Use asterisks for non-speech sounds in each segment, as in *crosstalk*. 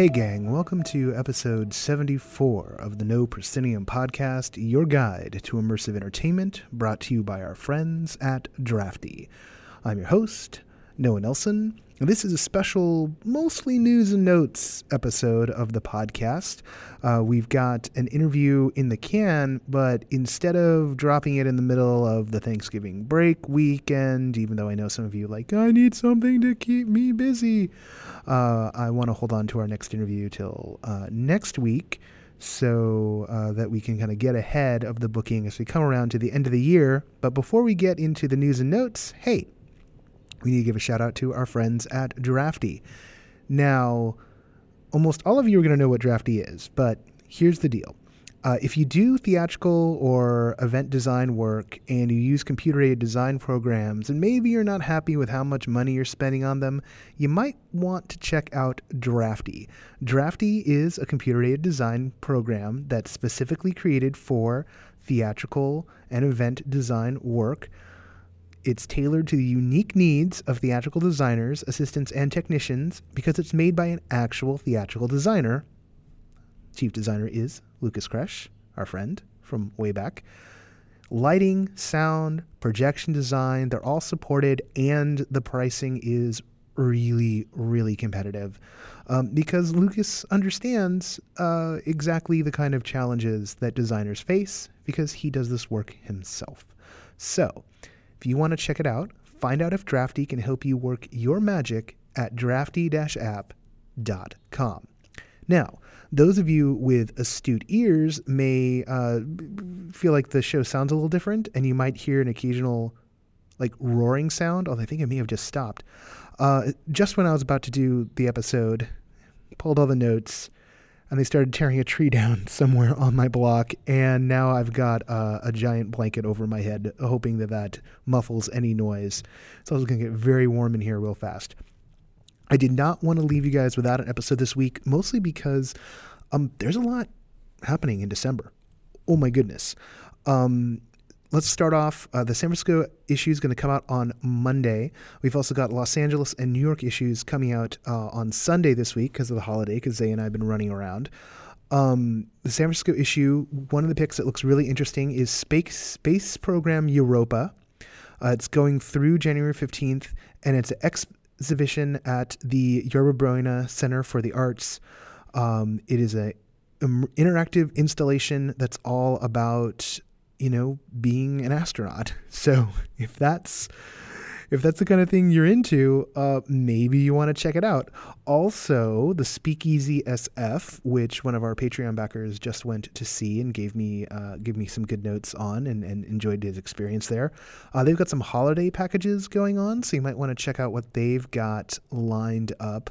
Hey, gang, welcome to episode 74 of the No Proscenium podcast, your guide to immersive entertainment, brought to you by our friends at Drafty. I'm your host, Noah Nelson. This is a special, mostly news and notes episode of the podcast. Uh, we've got an interview in the can, but instead of dropping it in the middle of the Thanksgiving break weekend, even though I know some of you like, I need something to keep me busy, uh, I want to hold on to our next interview till uh, next week so uh, that we can kind of get ahead of the booking as we come around to the end of the year. But before we get into the news and notes, hey, we need to give a shout out to our friends at Drafty. Now, almost all of you are going to know what Drafty is, but here's the deal. Uh, if you do theatrical or event design work and you use computer aided design programs, and maybe you're not happy with how much money you're spending on them, you might want to check out Drafty. Drafty is a computer aided design program that's specifically created for theatrical and event design work. It's tailored to the unique needs of theatrical designers, assistants, and technicians because it's made by an actual theatrical designer. Chief designer is Lucas Krech, our friend from way back. Lighting, sound, projection design, they're all supported, and the pricing is really, really competitive um, because Lucas understands uh, exactly the kind of challenges that designers face because he does this work himself. So, if you want to check it out, find out if Drafty can help you work your magic at drafty-app.com. Now, those of you with astute ears may uh, feel like the show sounds a little different, and you might hear an occasional like roaring sound, although I think it may have just stopped. Uh, just when I was about to do the episode, pulled all the notes, and they started tearing a tree *laughs* down somewhere on my block. And now I've got uh, a giant blanket over my head, hoping that that muffles any noise. So I was going to get very warm in here real fast. I did not want to leave you guys without an episode this week, mostly because um, there's a lot happening in December. Oh my goodness. Um, let's start off. Uh, the San Francisco issue is going to come out on Monday. We've also got Los Angeles and New York issues coming out uh, on Sunday this week because of the holiday, because Zay and I have been running around. Um, the San Francisco issue, one of the picks that looks really interesting is Space, Space Program Europa. Uh, it's going through January 15th, and it's an exhibition at the Yerba Buena Center for the Arts. Um, it is a um, interactive installation that's all about you know, being an astronaut. *laughs* So if that's if that's the kind of thing you're into, uh, maybe you want to check it out. Also, the Speakeasy SF, which one of our Patreon backers just went to see and gave me uh, gave me some good notes on and, and enjoyed his experience there. Uh, they've got some holiday packages going on, so you might want to check out what they've got lined up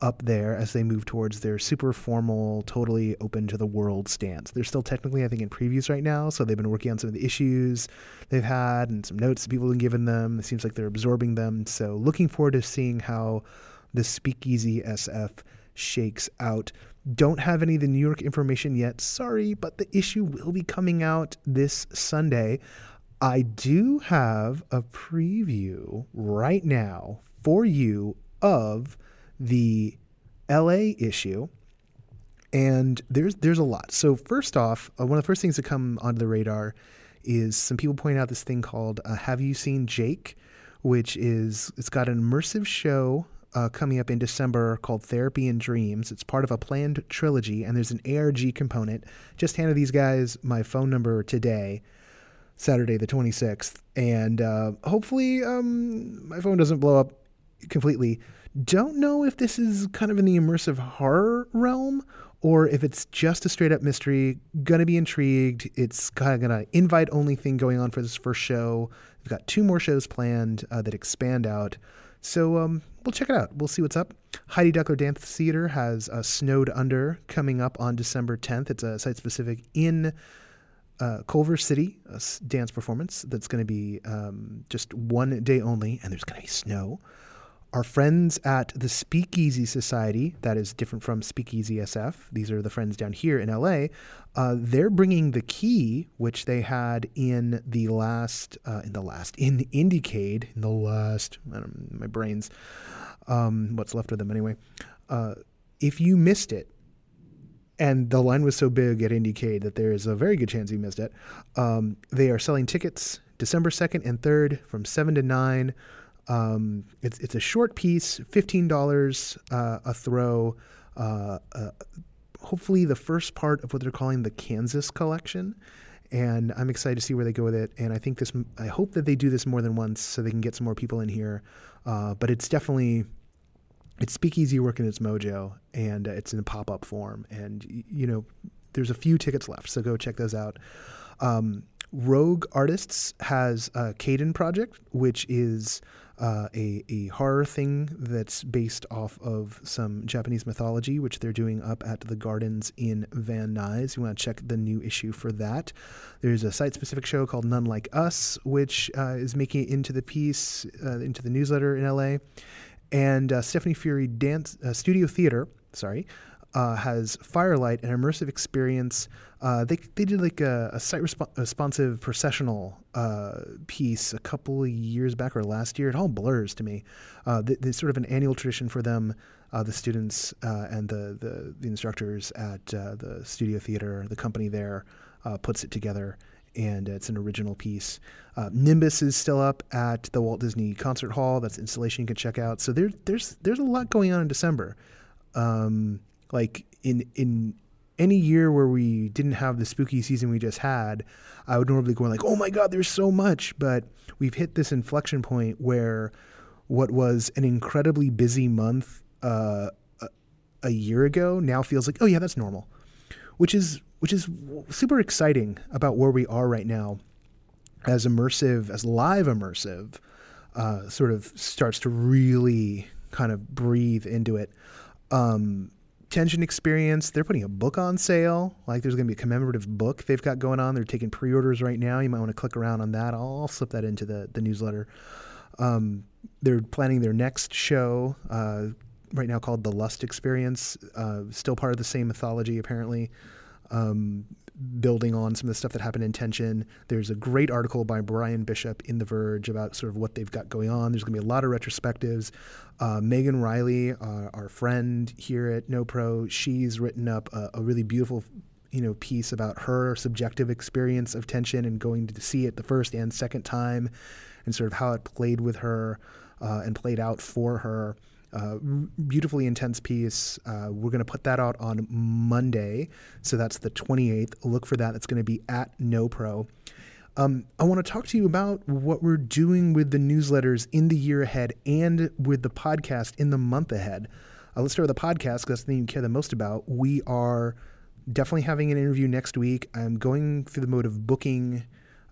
up there as they move towards their super formal, totally open to the world stance. They're still technically, I think, in previews right now, so they've been working on some of the issues they've had and some notes that people have given them. It seems like they're absorbing them. So looking forward to seeing how the Speakeasy SF shakes out. Don't have any of the New York information yet, sorry, but the issue will be coming out this Sunday. I do have a preview right now for you of the LA issue. And there's there's a lot. So first off, uh, one of the first things to come onto the radar is some people point out this thing called uh, Have You Seen Jake, which is it's got an immersive show uh, coming up in December called Therapy and Dreams. It's part of a planned trilogy, and there's an ARG component. Just handed these guys my phone number today, Saturday the 26th, and uh, hopefully um, my phone doesn't blow up completely. Don't know if this is kind of in the immersive horror realm or if it's just a straight up mystery. Gonna be intrigued. It's kind of gonna invite only thing going on for this first show. We've got two more shows planned uh, that expand out. So um, we'll check it out. We'll see what's up. Heidi Duckler Dance Theater has uh, Snowed Under coming up on December 10th. It's a site specific in uh, Culver City dance performance that's going to be um, just one day only, and there's going to be snow. Our friends at the Speakeasy Society, that is different from Speakeasy SF, these are the friends down here in LA, uh, they're bringing the key, which they had in the last, uh, in the last, in Indiecade, in the last, my brain's, um, what's left of them anyway. Uh, if you missed it, and the line was so big at IndieCade that there is a very good chance you missed it. Um, they are selling tickets December 2nd and 3rd from 7 to 9. Um, it's, it's a short piece, $15 uh, a throw. Uh, uh, hopefully, the first part of what they're calling the Kansas collection. And I'm excited to see where they go with it. And I think this, I hope that they do this more than once so they can get some more people in here. Uh, but it's definitely it's Speakeasy work working its mojo, and it's in a pop up form. And you know, there's a few tickets left, so go check those out. Um, Rogue Artists has a Kaidan project, which is uh, a, a horror thing that's based off of some Japanese mythology, which they're doing up at the Gardens in Van Nuys. You want to check the new issue for that. There's a site specific show called None Like Us, which uh, is making it into the piece, uh, into the newsletter in LA. And uh, Stephanie Fury Dance uh, Studio Theater, sorry, uh, has Firelight, an immersive experience. Uh, they they did like a, a site resp- responsive processional uh, piece a couple of years back or last year. It all blurs to me. Uh, there's sort of an annual tradition for them. the students and the, the, the instructors at the studio theater, the company there, puts it together and it's an original piece. Uh, Nimbus is still up at the Walt Disney Concert Hall. That's installation you can check out. So there, there's there's a lot going on in December. Um, like in in any year where we didn't have the spooky season we just had, I would normally go like, "Oh my God, there's so much!" But we've hit this inflection point where what was an incredibly busy month uh, a, a year ago now feels like, "Oh yeah, that's normal," which is which is super exciting about where we are right now as immersive, as live immersive, uh, sort of starts to really kind of breathe into it. Um, Tension Experience, they're putting a book on sale. Like there's going to be a commemorative book they've got going on. They're taking pre orders right now. You might want to click around on that. I'll, I'll slip that into the, the newsletter. Um, they're planning their next show uh, right now called The Lust Experience, uh, still part of the same mythology, apparently um, building on some of the stuff that happened in Tension. There's a great article by Bryan Bishop in The Verge about sort of what they've got going on. There's going to be a lot of retrospectives. Uh, Megan Riley, uh, our friend here at No Pro, she's written up a, a really beautiful you know piece about her subjective experience of tension and going to see it the first and second time and sort of how it played with her uh, and played out for her uh, beautifully intense piece. Uh, we're going to put that out on Monday. So that's the 28th. Look for that. It's going to be at No Pro. Um, I want to talk to you about what we're doing with the newsletters in the year ahead and with the podcast in the month ahead. Uh, let's start with the podcast because that's the thing you care the most about. We are definitely having an interview next week. I'm going through the mode of booking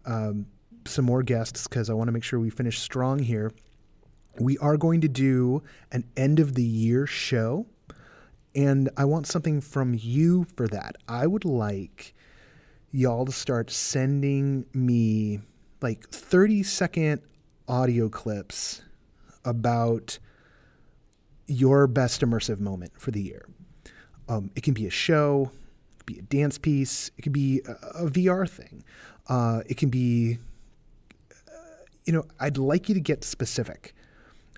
um, some more guests because I want to make sure we finish strong here we are going to do an end of the year show. And I want something from you for that. I would like y'all to start sending me like 30 second audio clips about your best immersive moment for the year. Um, it can be a show, it could be a dance piece, it could be a, a VR thing, uh, it can be, uh, you know, I'd like you to get specific.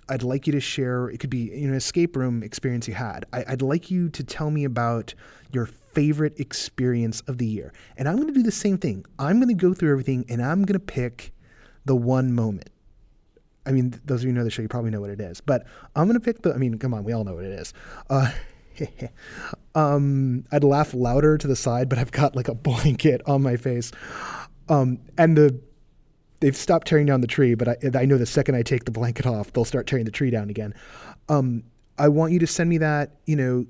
I'd like you to share. It could be you know escape room experience you had. I, would like you to tell me about your favorite experience of the year, and I'm going to do the same thing. I'm going to go through everything, and I'm going to pick the one moment. I mean, those of you who know the show, you probably know what it is, but I'm going to pick the. I mean, come on, we all know what it is. Uh, *laughs* um, I'd laugh louder to the side, but I've got like a *laughs* blanket on my face. Um, and the they've stopped tearing down the tree, but I, I know the second I take the blanket off, they'll start tearing the tree down again. Um, I want you to send me that. You know,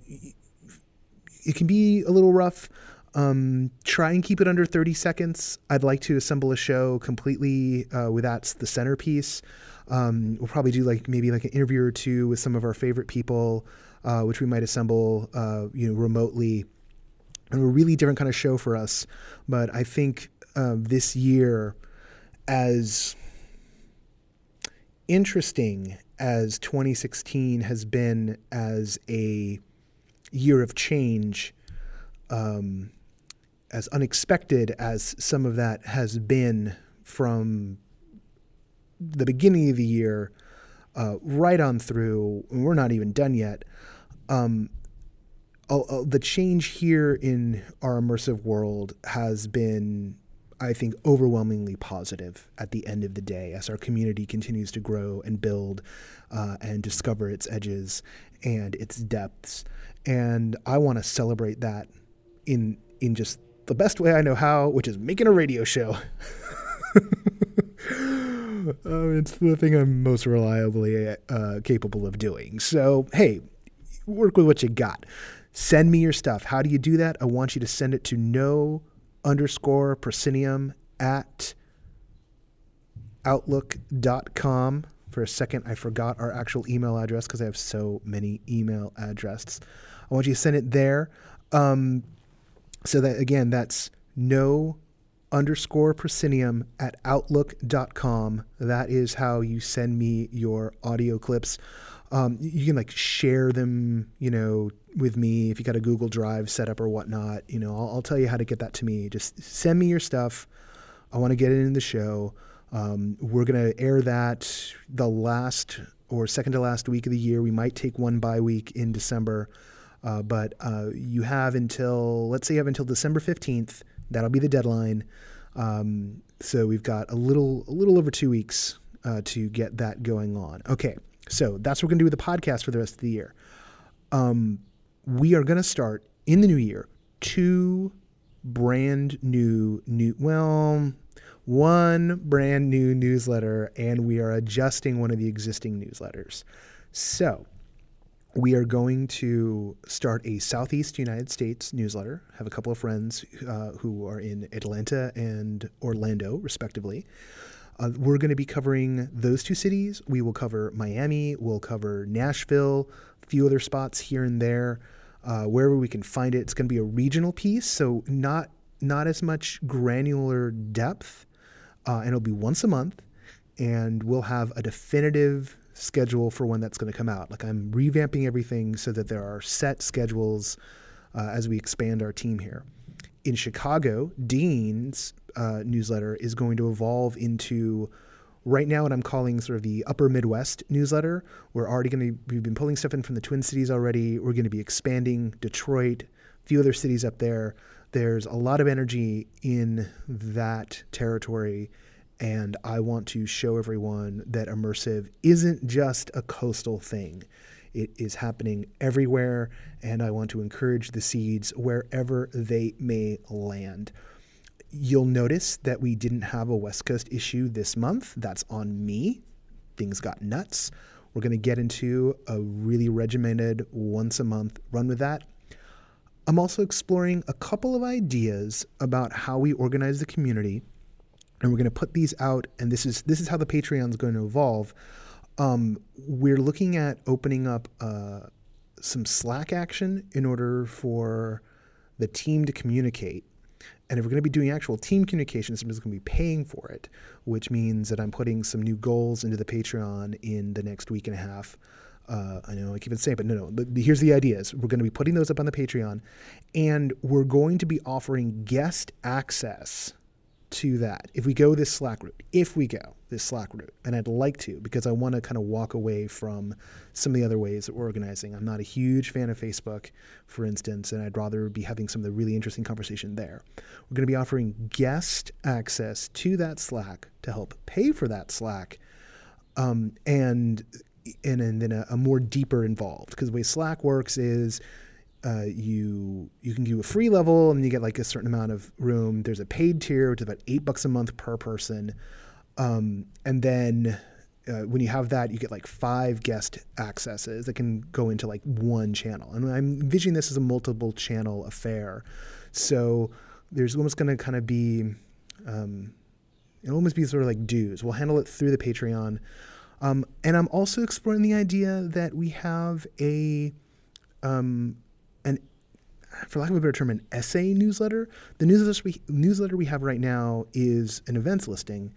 it can be a little rough. Um, try and keep it under 30 seconds. I'd like to assemble a show completely uh, that's the centerpiece. Um, we'll probably do like maybe like an interview or two with some of our favorite people, uh, which we might assemble, uh, you know, remotely. And a really different kind of show for us. But I think uh, this year, as interesting as 2016 has been as a year of change, um, as unexpected as some of that has been from the beginning of the year uh, right on through, and we're not even done yet. Um, uh, the change here in our immersive world has been I think overwhelmingly positive at the end of the day as our community continues to grow and build uh, and discover its edges and its depths. And I want to celebrate that in in just the best way I know how, which is making a radio show. *laughs* um, it's the thing I'm most reliably uh, capable of doing. So, hey, work with what you got. Send me your stuff. How do you do that? I want you to send it to no underscore proscenium at outlook.com. For a second, I forgot our actual email address because I have so many email addresses. I want you to send it there. Um, so that again, that's no underscore proscenium at outlook.com. That is how you send me your audio clips. Um, you can like share them, you know, with me if you got a Google Drive set up or whatnot. You know, I'll, I'll tell you how to get that to me. Just send me your stuff. I want to get it in the show. Um, we're going to air that the last or second to last week of the year. We might take one by week in December. Uh, but uh, you have until, let's say you have until December 15th. That'll be the deadline. Um, so we've got a little, a little over two weeks uh, to get that going on. Okay. So that's what we're going to do with the podcast for the rest of the year. Um, we are going to start in the new year two brand new new well one brand new newsletter and we are adjusting one of the existing newsletters. So we are going to start a southeast united states newsletter. Have a couple of friends uh, who are in atlanta and orlando respectively uh, we're going to be covering those two cities we will cover miami we'll cover nashville a few other spots here and there uh, wherever we can find it. It's going to be a regional piece, so not not as much granular depth, uh, and it'll be once a month, and we'll have a definitive schedule for when that's going to come out. Like I'm revamping everything so that there are set schedules uh, as we expand our team here. In Chicago, Dean's uh, newsletter is going to evolve into right now what I'm calling sort of the upper Midwest newsletter. We're already going to, we've been pulling stuff in from the Twin Cities already. We're going to be expanding Detroit, a few other cities up there. There's a lot of energy in that territory. And I want to show everyone that immersive isn't just a coastal thing. It is happening everywhere, and I want to encourage the seeds wherever they may land. You'll notice that we didn't have a West Coast issue this month. That's on me. Things got nuts. We're going to get into a really regimented once a month run with that. I'm also exploring a couple of ideas about how we organize the community, and we're going to put these out. And this is this is how the Patreon is going to evolve. Um, we're looking at opening up uh, some Slack action in order for the team to communicate and if we're going to be doing actual team communication, somebody's going to be paying for it, which means that I'm putting some new goals into the Patreon in the next week and a half. Uh, I know I keep on saying, but no, no. But here's the ideas. We're going to be putting those up on the Patreon, and we're going to be offering guest access to that if we go this Slack route, if we go this Slack route, and I'd like to because I want to kind of walk away from some of the other ways that we're organizing. I'm not a huge fan of Facebook, for instance, and I'd rather be having some of the really interesting conversation there. We're going to be offering guest access to that Slack to help pay for that Slack, um, and and, and then a, a more deeper involved because the way Slack works is uh, you you can do a free level and you get like a certain amount of room. There's a paid tier, which is about eight bucks a month per person, um, and then uh, when you have that, you get like five guest accesses that can go into like one channel. And I'm envisioning this as a multiple channel affair, so there's almost going to kind of be um, it'll almost be sort of like dues. We'll handle it through the Patreon. Um, and I'm also exploring the idea that we have a um, an for lack of a better term, an essay newsletter. The newsletter we, newsletter we have right now is an events listing,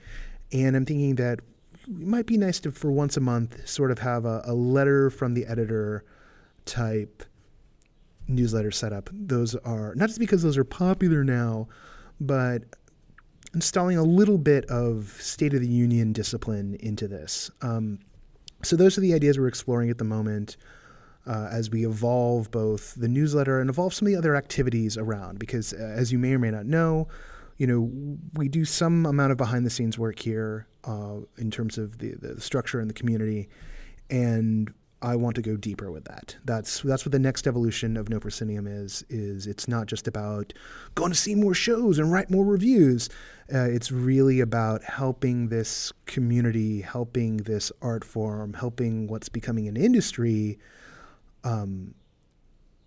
and I'm thinking that it might be nice to, for once a month, sort of have a, a letter from the editor type newsletter setup. Those are not just because those are popular now, but installing a little bit of State of the Union discipline into this. Um, so those are the ideas we're exploring at the moment. Uh, as we evolve both the newsletter and evolve some of the other activities around. Because uh, as you may or may not know, you know, we do some amount of behind the scenes work here uh, in terms of the, the structure and the community. And I want to go deeper with that. That's that's what the next evolution of No Proscenium is. Is it's not just about going to see more shows and write more reviews. Uh, it's really about helping this community, helping this art form, helping what's becoming an industry um,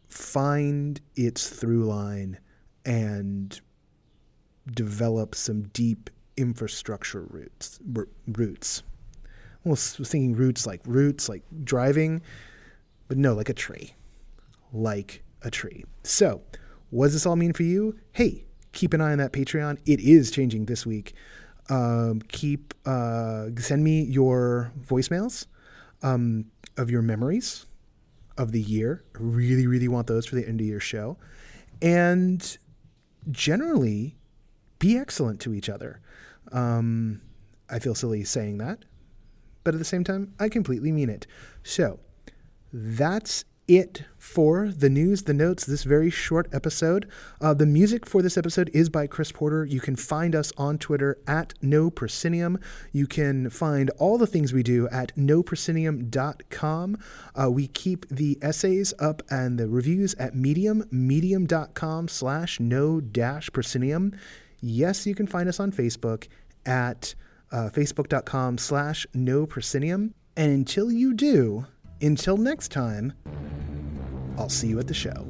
find its through line and develop some deep infrastructure roots. Roots almost was thinking roots like roots, like driving, but no, like a tree. Like a tree. So, what does this all mean for you? Hey, keep an eye on that Patreon. It is changing this week. Um, keep uh, send me your voicemails um, of your memories of the year. Really, really want those for the end of year show. And generally, be excellent to each other. Um, I feel silly saying that, but at the same time, I completely mean it. So that's it for the news, the notes, this very short episode. Uh, the music for this episode is by Chris Porter. You can find us on Twitter at No Proscenium. You can find all the things we do at noproscenium.com. Uh, we keep the essays up and the reviews at Medium, medium.com slash no dash proscenium. Yes, you can find us on Facebook at uh, facebook.com slash no proscenium. And until you do, until next time, I'll see you at the show.